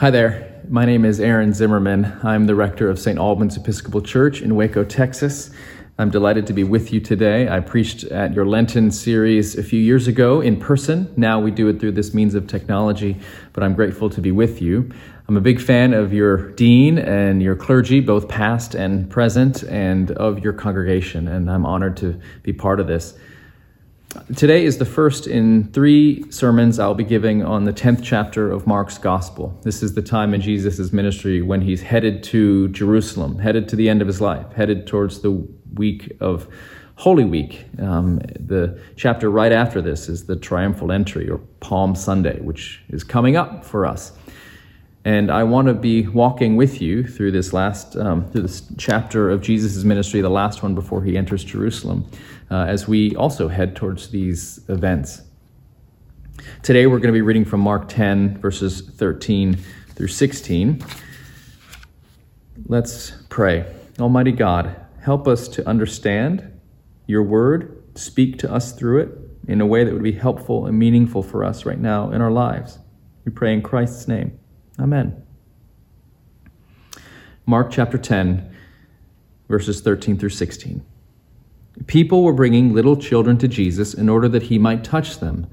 Hi there. My name is Aaron Zimmerman. I'm the rector of St. Albans Episcopal Church in Waco, Texas. I'm delighted to be with you today. I preached at your Lenten series a few years ago in person. Now we do it through this means of technology, but I'm grateful to be with you. I'm a big fan of your dean and your clergy, both past and present, and of your congregation, and I'm honored to be part of this. Today is the first in three sermons I'll be giving on the 10th chapter of Mark's Gospel. This is the time in Jesus' ministry when he's headed to Jerusalem, headed to the end of his life, headed towards the week of Holy Week. Um, the chapter right after this is the triumphal entry or Palm Sunday, which is coming up for us. And I want to be walking with you through this last, um, through this chapter of Jesus' ministry, the last one before he enters Jerusalem, uh, as we also head towards these events. Today we're going to be reading from Mark 10, verses 13 through 16. Let's pray. Almighty God, help us to understand your word, speak to us through it in a way that would be helpful and meaningful for us right now in our lives. We pray in Christ's name. Amen. Mark chapter 10, verses 13 through 16. People were bringing little children to Jesus in order that he might touch them,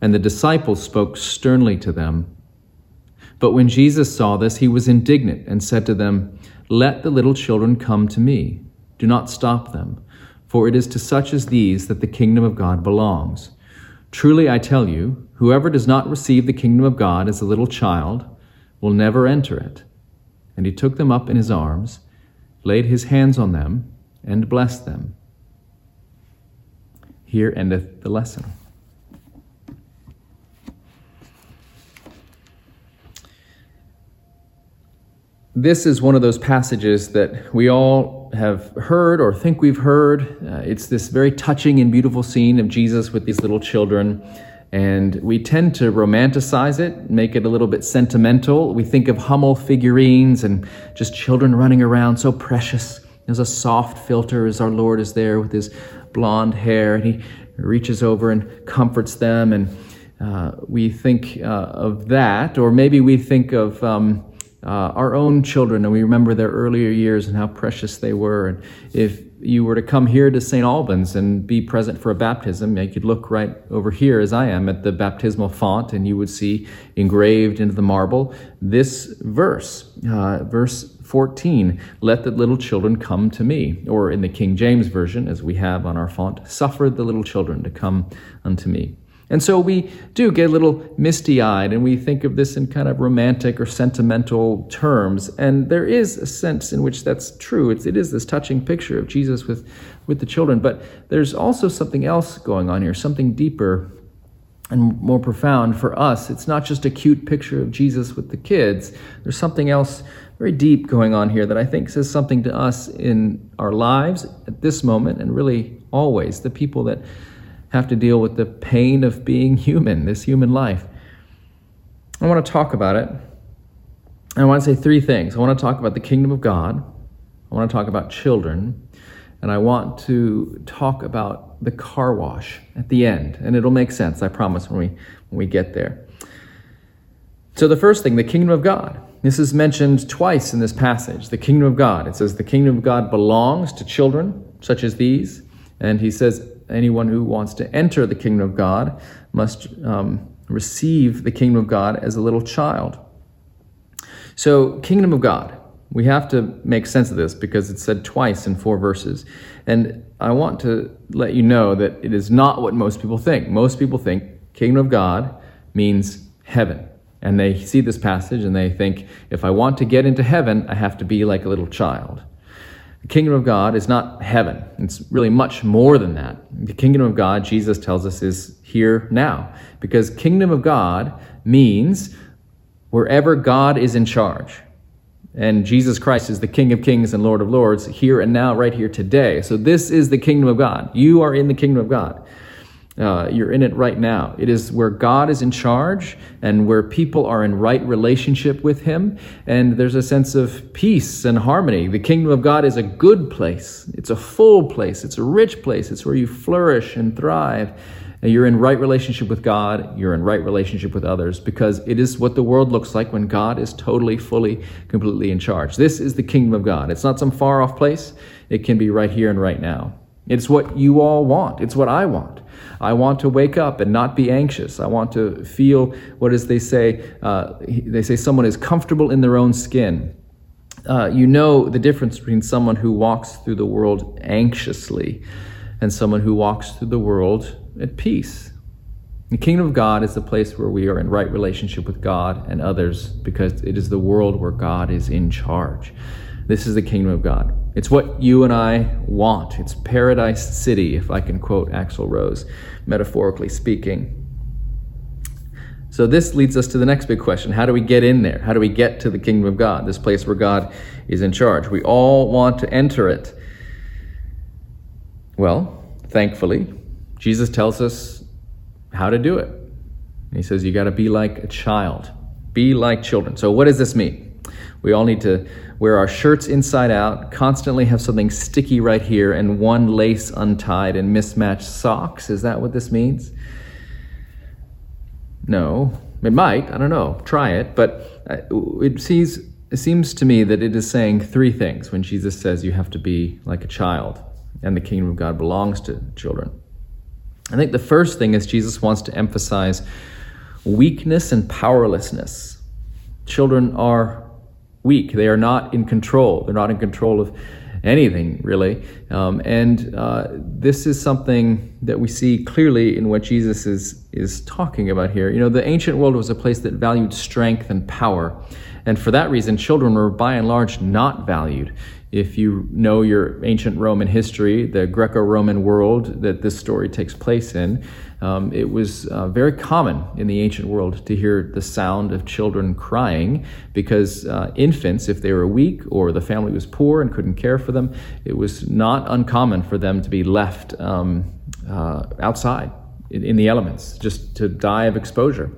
and the disciples spoke sternly to them. But when Jesus saw this, he was indignant and said to them, Let the little children come to me. Do not stop them, for it is to such as these that the kingdom of God belongs. Truly I tell you, whoever does not receive the kingdom of God as a little child, will never enter it. And he took them up in his arms, laid his hands on them, and blessed them. Here endeth the lesson. This is one of those passages that we all have heard or think we've heard. Uh, it's this very touching and beautiful scene of Jesus with these little children and we tend to romanticize it, make it a little bit sentimental. We think of Hummel figurines and just children running around, so precious. There's a soft filter as our Lord is there with his blonde hair, and he reaches over and comforts them. And uh, we think uh, of that, or maybe we think of um, uh, our own children and we remember their earlier years and how precious they were. And if you were to come here to St. Albans and be present for a baptism, you could look right over here as I am at the baptismal font and you would see engraved into the marble this verse, uh, verse 14, let the little children come to me. Or in the King James Version, as we have on our font, suffer the little children to come unto me. And so we do get a little misty eyed and we think of this in kind of romantic or sentimental terms. And there is a sense in which that's true. It's, it is this touching picture of Jesus with, with the children. But there's also something else going on here, something deeper and more profound for us. It's not just a cute picture of Jesus with the kids, there's something else very deep going on here that I think says something to us in our lives at this moment and really always, the people that have to deal with the pain of being human, this human life. I want to talk about it. I want to say three things. I want to talk about the kingdom of God. I want to talk about children. And I want to talk about the car wash at the end. And it'll make sense, I promise, when we, when we get there. So, the first thing, the kingdom of God. This is mentioned twice in this passage. The kingdom of God. It says the kingdom of God belongs to children such as these. And he says anyone who wants to enter the kingdom of God must um, receive the kingdom of God as a little child. So, kingdom of God. We have to make sense of this because it's said twice in four verses. And I want to let you know that it is not what most people think. Most people think kingdom of God means heaven. And they see this passage and they think, if I want to get into heaven, I have to be like a little child. The kingdom of God is not heaven. It's really much more than that. The kingdom of God, Jesus tells us, is here now. Because kingdom of God means wherever God is in charge. And Jesus Christ is the King of Kings and Lord of Lords here and now, right here today. So this is the kingdom of God. You are in the kingdom of God. Uh, you're in it right now. It is where God is in charge and where people are in right relationship with Him, and there's a sense of peace and harmony. The kingdom of God is a good place, it's a full place, it's a rich place, it's where you flourish and thrive. You're in right relationship with God, you're in right relationship with others, because it is what the world looks like when God is totally, fully, completely in charge. This is the kingdom of God. It's not some far off place, it can be right here and right now. It's what you all want, it's what I want. I want to wake up and not be anxious. I want to feel what is they say. Uh, they say someone is comfortable in their own skin. Uh, you know the difference between someone who walks through the world anxiously and someone who walks through the world at peace. The kingdom of God is the place where we are in right relationship with God and others because it is the world where God is in charge. This is the kingdom of God. It's what you and I want. It's paradise city, if I can quote Axl Rose, metaphorically speaking. So this leads us to the next big question. How do we get in there? How do we get to the kingdom of God, this place where God is in charge? We all want to enter it. Well, thankfully, Jesus tells us how to do it. He says you got to be like a child. Be like children. So what does this mean? We all need to wear our shirts inside out, constantly have something sticky right here, and one lace untied and mismatched socks. Is that what this means? No. It might. I don't know. Try it. But uh, it seems, it seems to me that it is saying three things when Jesus says you have to be like a child, and the kingdom of God belongs to children. I think the first thing is Jesus wants to emphasize weakness and powerlessness. Children are weak. They are not in control. They're not in control of anything, really. Um, and uh, this is something that we see clearly in what Jesus is, is talking about here. You know, the ancient world was a place that valued strength and power. And for that reason, children were by and large not valued. If you know your ancient Roman history, the Greco Roman world that this story takes place in, um, it was uh, very common in the ancient world to hear the sound of children crying because uh, infants, if they were weak or the family was poor and couldn't care for them, it was not uncommon for them to be left um, uh, outside in, in, the elements just to die of exposure.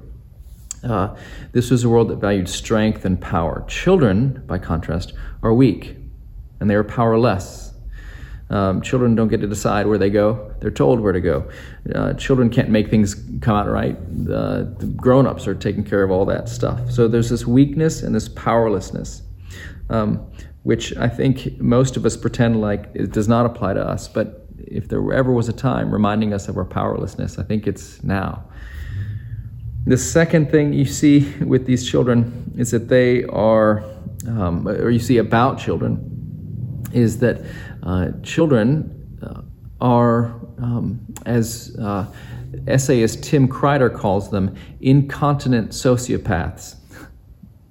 Uh, this was a world that valued strength and power. Children, by contrast, are weak and they are powerless. Um, children don't get to decide where they go, they're told where to go. Uh, children can't make things come out right. Uh, the grown ups are taking care of all that stuff. So there's this weakness and this powerlessness, um, which I think most of us pretend like it does not apply to us. But if there ever was a time reminding us of our powerlessness, I think it's now. The second thing you see with these children is that they are, um, or you see about children, is that uh, children uh, are, um, as uh, essayist Tim Kreider calls them, incontinent sociopaths.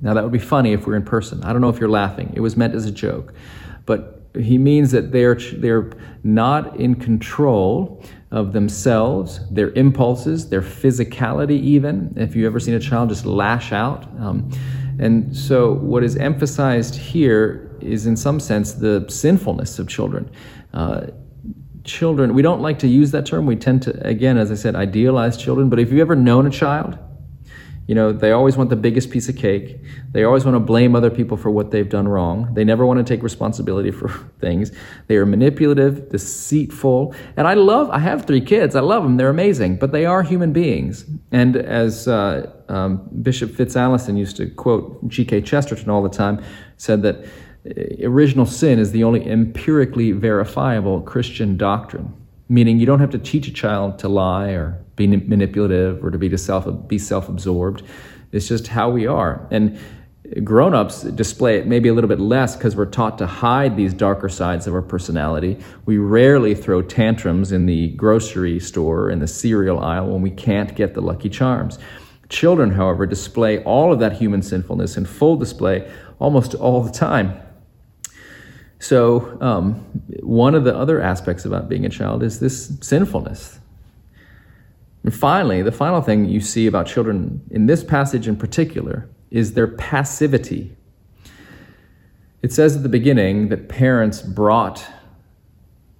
Now, that would be funny if we are in person. I don't know if you're laughing. It was meant as a joke. But he means that they're, they're not in control of themselves, their impulses, their physicality, even. If you've ever seen a child just lash out. Um, and so, what is emphasized here is in some sense the sinfulness of children. Uh, children, we don't like to use that term. We tend to, again, as I said, idealize children. But if you've ever known a child, you know, they always want the biggest piece of cake. They always want to blame other people for what they've done wrong. They never want to take responsibility for things. They are manipulative, deceitful. And I love, I have three kids. I love them. They're amazing. But they are human beings. And as uh, um, Bishop Fitz Allison used to quote G.K. Chesterton all the time, said that original sin is the only empirically verifiable Christian doctrine, meaning you don't have to teach a child to lie or be manipulative or to be self be self-absorbed. It's just how we are. And grown-ups display it maybe a little bit less because we're taught to hide these darker sides of our personality. We rarely throw tantrums in the grocery store in the cereal aisle when we can't get the lucky charms. Children, however, display all of that human sinfulness in full display almost all the time. So, um, one of the other aspects about being a child is this sinfulness. And finally, the final thing you see about children in this passage in particular is their passivity. It says at the beginning that parents brought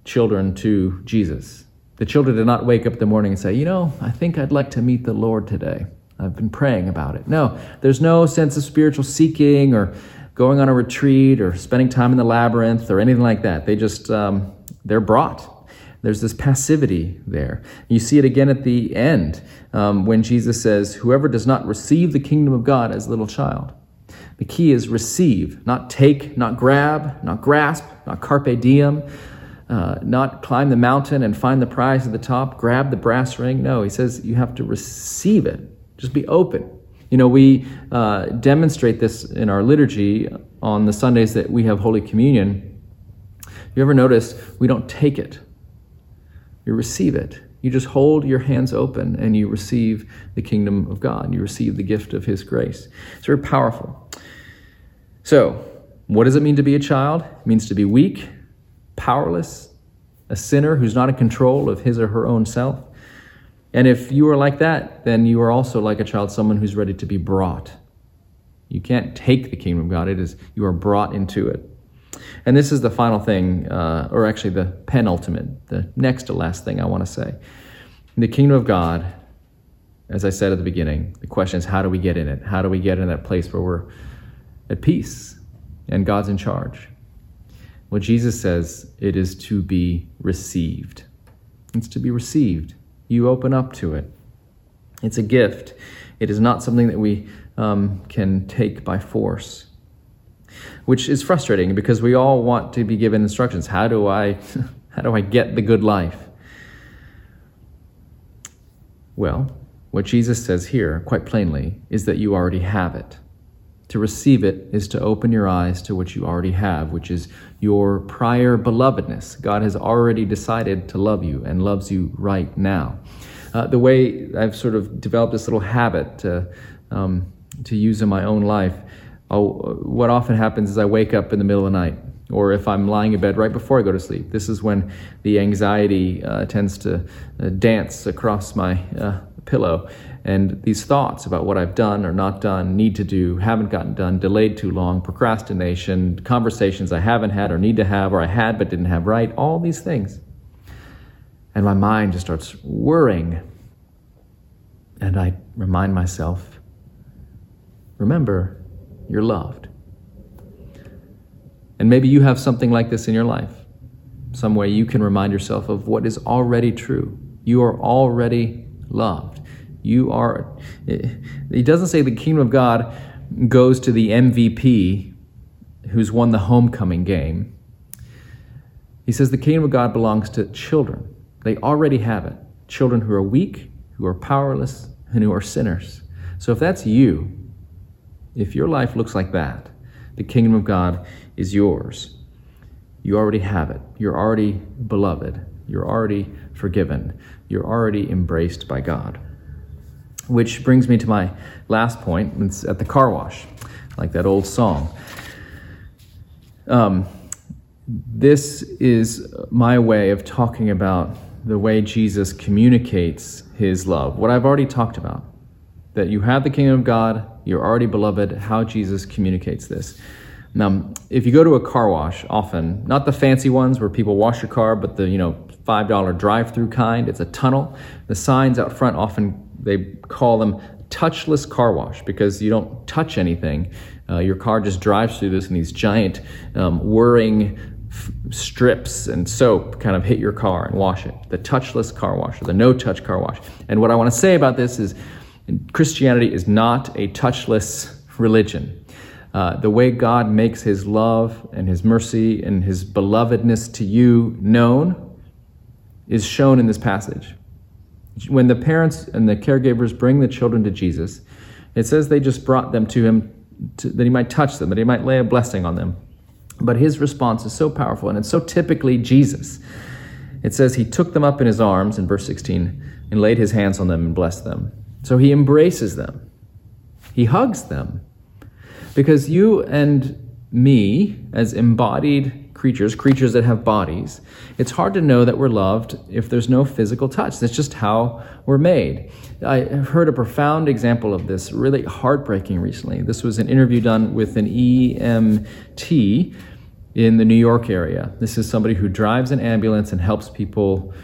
children to Jesus. The children did not wake up in the morning and say, You know, I think I'd like to meet the Lord today. I've been praying about it. No, there's no sense of spiritual seeking or going on a retreat or spending time in the labyrinth or anything like that. They just, um, they're brought. There's this passivity there. You see it again at the end um, when Jesus says, Whoever does not receive the kingdom of God as a little child. The key is receive, not take, not grab, not grasp, not carpe diem, uh, not climb the mountain and find the prize at the top, grab the brass ring. No, he says you have to receive it. Just be open. You know, we uh, demonstrate this in our liturgy on the Sundays that we have Holy Communion. You ever notice we don't take it, you receive it. You just hold your hands open and you receive the kingdom of God. You receive the gift of His grace. It's very powerful. So, what does it mean to be a child? It means to be weak, powerless, a sinner who's not in control of his or her own self. And if you are like that, then you are also like a child, someone who's ready to be brought. You can't take the kingdom of God, it is you are brought into it. And this is the final thing, uh, or actually the penultimate, the next to last thing I want to say. The kingdom of God, as I said at the beginning, the question is how do we get in it? How do we get in that place where we're at peace and God's in charge? Well, Jesus says it is to be received. It's to be received. You open up to it. It's a gift. It is not something that we um, can take by force, which is frustrating because we all want to be given instructions. How do I, how do I get the good life? Well, what Jesus says here, quite plainly, is that you already have it. To receive it is to open your eyes to what you already have, which is your prior belovedness. God has already decided to love you and loves you right now. Uh, the way I've sort of developed this little habit to, um, to use in my own life, I'll, what often happens is I wake up in the middle of the night, or if I'm lying in bed right before I go to sleep. This is when the anxiety uh, tends to uh, dance across my uh, pillow. And these thoughts about what I've done or not done, need to do, haven't gotten done, delayed too long, procrastination, conversations I haven't had or need to have, or I had but didn't have right, all these things. And my mind just starts whirring. And I remind myself remember, you're loved. And maybe you have something like this in your life. Some way you can remind yourself of what is already true. You are already loved. You are, he doesn't say the kingdom of God goes to the MVP who's won the homecoming game. He says the kingdom of God belongs to children. They already have it. Children who are weak, who are powerless, and who are sinners. So if that's you, if your life looks like that, the kingdom of God is yours. You already have it. You're already beloved. You're already forgiven. You're already embraced by God. Which brings me to my last point. It's at the car wash, like that old song. Um, this is my way of talking about the way Jesus communicates his love. What I've already talked about that you have the kingdom of God, you're already beloved, how Jesus communicates this. Now, if you go to a car wash, often, not the fancy ones where people wash your car, but the, you know, $5 drive-through kind, it's a tunnel. The signs out front often they call them touchless car wash because you don't touch anything. Uh, your car just drives through this, and these giant um, whirring f- strips and soap kind of hit your car and wash it. The touchless car wash or the no touch car wash. And what I want to say about this is Christianity is not a touchless religion. Uh, the way God makes his love and his mercy and his belovedness to you known is shown in this passage when the parents and the caregivers bring the children to Jesus, it says they just brought them to him to, that he might touch them, that he might lay a blessing on them. But his response is so powerful and it's so typically Jesus. It says he took them up in his arms in verse 16 and laid his hands on them and blessed them. So he embraces them, he hugs them. Because you and me, as embodied creatures, creatures that have bodies, it's hard to know that we're loved if there's no physical touch. That's just how we're made. I have heard a profound example of this, really heartbreaking recently. This was an interview done with an EMT in the New York area. This is somebody who drives an ambulance and helps people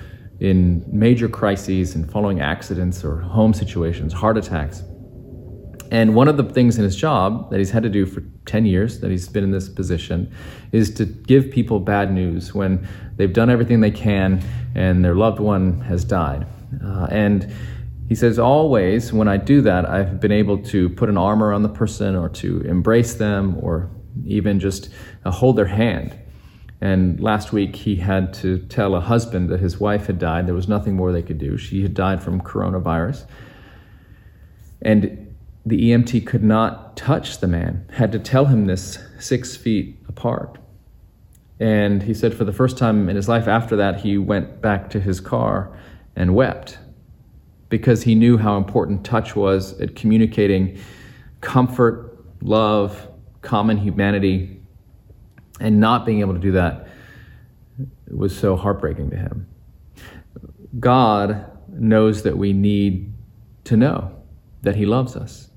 in major crises and following accidents or home situations, heart attacks. And one of the things in his job that he's had to do for 10 years that he's been in this position is to give people bad news when they've done everything they can and their loved one has died. Uh, and he says, always when I do that, I've been able to put an arm around the person or to embrace them or even just uh, hold their hand. And last week he had to tell a husband that his wife had died. There was nothing more they could do. She had died from coronavirus. And the EMT could not touch the man, had to tell him this six feet apart. And he said for the first time in his life after that, he went back to his car and wept because he knew how important touch was at communicating comfort, love, common humanity, and not being able to do that was so heartbreaking to him. God knows that we need to know that He loves us.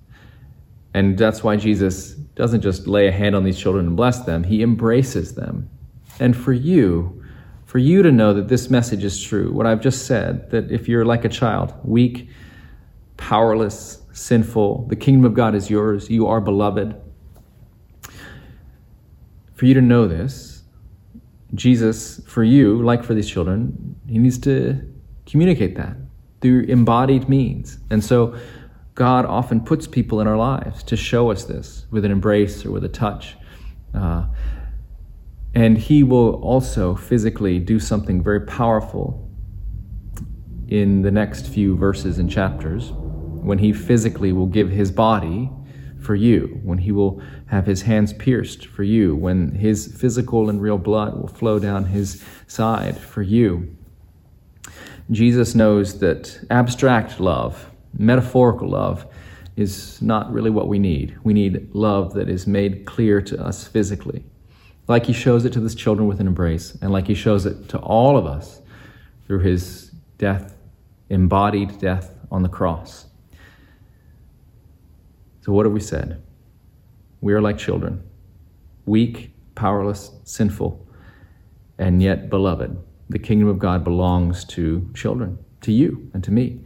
And that's why Jesus doesn't just lay a hand on these children and bless them, he embraces them. And for you, for you to know that this message is true, what I've just said, that if you're like a child, weak, powerless, sinful, the kingdom of God is yours, you are beloved. For you to know this, Jesus, for you, like for these children, he needs to communicate that through embodied means. And so God often puts people in our lives to show us this with an embrace or with a touch. Uh, and He will also physically do something very powerful in the next few verses and chapters when He physically will give His body for you, when He will have His hands pierced for you, when His physical and real blood will flow down His side for you. Jesus knows that abstract love, metaphorical love is not really what we need. We need love that is made clear to us physically, like he shows it to his children with an embrace, and like he shows it to all of us through his death, embodied death on the cross. So, what have we said? We are like children, weak, powerless, sinful, and yet beloved. The kingdom of God belongs to children, to you and to me.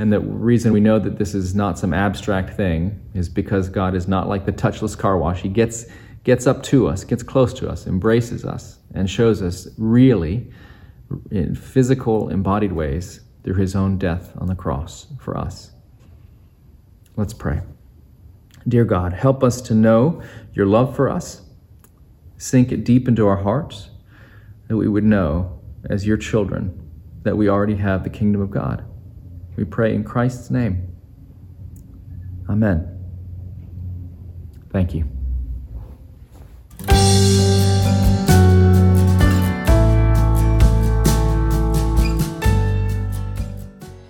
And the reason we know that this is not some abstract thing is because God is not like the touchless car wash. He gets, gets up to us, gets close to us, embraces us, and shows us really, in physical, embodied ways, through his own death on the cross for us. Let's pray. Dear God, help us to know your love for us, sink it deep into our hearts, that we would know, as your children, that we already have the kingdom of God. We pray in Christ's name. Amen. Thank you.